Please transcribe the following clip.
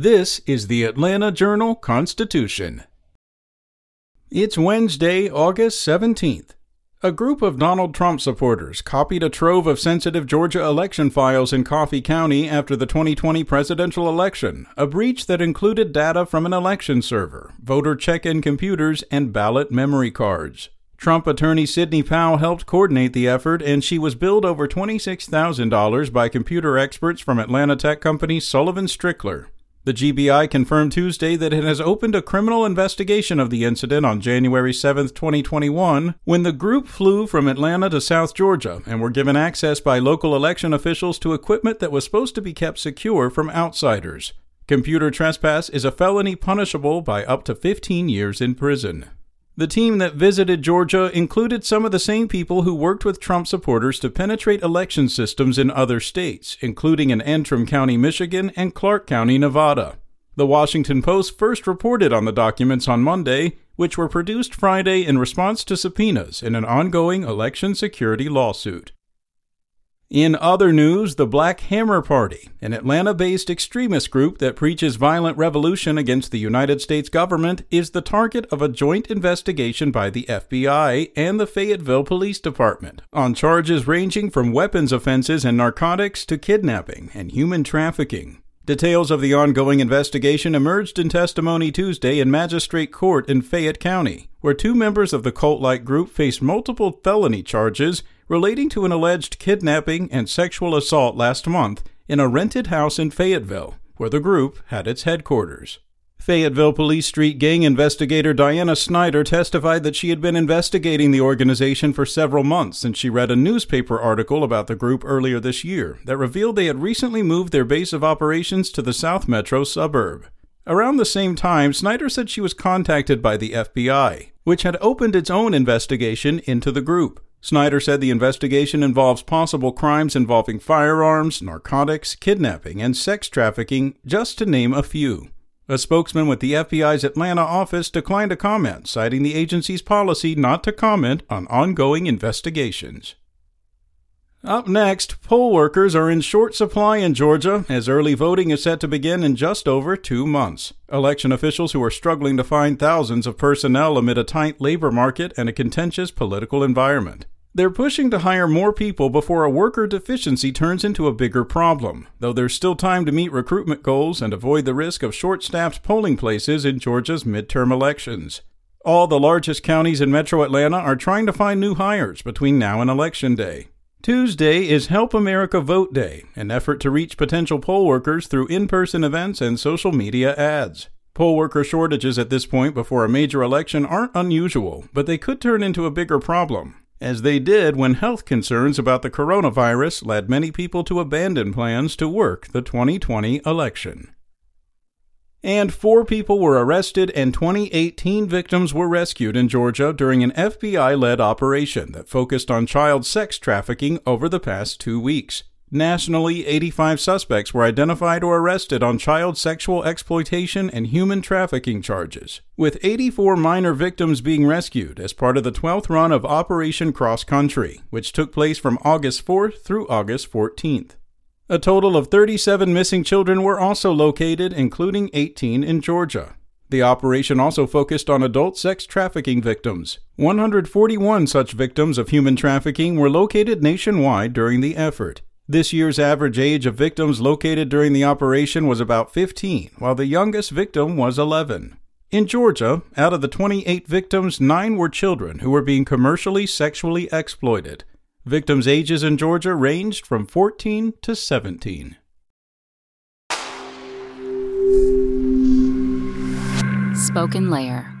This is the Atlanta Journal Constitution. It's Wednesday, August 17th. A group of Donald Trump supporters copied a trove of sensitive Georgia election files in Coffee County after the 2020 presidential election, a breach that included data from an election server, voter check in computers, and ballot memory cards. Trump attorney Sidney Powell helped coordinate the effort, and she was billed over $26,000 by computer experts from Atlanta tech company Sullivan Strickler. The GBI confirmed Tuesday that it has opened a criminal investigation of the incident on January 7, 2021, when the group flew from Atlanta to South Georgia and were given access by local election officials to equipment that was supposed to be kept secure from outsiders. Computer trespass is a felony punishable by up to 15 years in prison. The team that visited Georgia included some of the same people who worked with Trump supporters to penetrate election systems in other states, including in Antrim County, Michigan, and Clark County, Nevada. The Washington Post first reported on the documents on Monday, which were produced Friday in response to subpoenas in an ongoing election security lawsuit. In other news, the Black Hammer Party, an Atlanta based extremist group that preaches violent revolution against the United States government, is the target of a joint investigation by the FBI and the Fayetteville Police Department on charges ranging from weapons offenses and narcotics to kidnapping and human trafficking. Details of the ongoing investigation emerged in testimony Tuesday in Magistrate Court in Fayette County, where two members of the cult like group face multiple felony charges relating to an alleged kidnapping and sexual assault last month in a rented house in Fayetteville, where the group had its headquarters. Fayetteville Police Street gang investigator Diana Snyder testified that she had been investigating the organization for several months since she read a newspaper article about the group earlier this year that revealed they had recently moved their base of operations to the South Metro suburb. Around the same time, Snyder said she was contacted by the FBI, which had opened its own investigation into the group. Snyder said the investigation involves possible crimes involving firearms, narcotics, kidnapping, and sex trafficking, just to name a few. A spokesman with the FBI's Atlanta office declined to comment, citing the agency's policy not to comment on ongoing investigations. Up next, poll workers are in short supply in Georgia as early voting is set to begin in just over two months. Election officials who are struggling to find thousands of personnel amid a tight labor market and a contentious political environment. They're pushing to hire more people before a worker deficiency turns into a bigger problem, though there's still time to meet recruitment goals and avoid the risk of short staffed polling places in Georgia's midterm elections. All the largest counties in metro Atlanta are trying to find new hires between now and Election Day. Tuesday is Help America Vote Day, an effort to reach potential poll workers through in person events and social media ads. Poll worker shortages at this point before a major election aren't unusual, but they could turn into a bigger problem as they did when health concerns about the coronavirus led many people to abandon plans to work the 2020 election. And four people were arrested and 2018 victims were rescued in Georgia during an FBI led operation that focused on child sex trafficking over the past two weeks. Nationally, 85 suspects were identified or arrested on child sexual exploitation and human trafficking charges, with 84 minor victims being rescued as part of the 12th run of Operation Cross Country, which took place from August 4th through August 14th. A total of 37 missing children were also located, including 18 in Georgia. The operation also focused on adult sex trafficking victims. 141 such victims of human trafficking were located nationwide during the effort. This year's average age of victims located during the operation was about 15, while the youngest victim was 11. In Georgia, out of the 28 victims, nine were children who were being commercially sexually exploited. Victims' ages in Georgia ranged from 14 to 17. Spoken Layer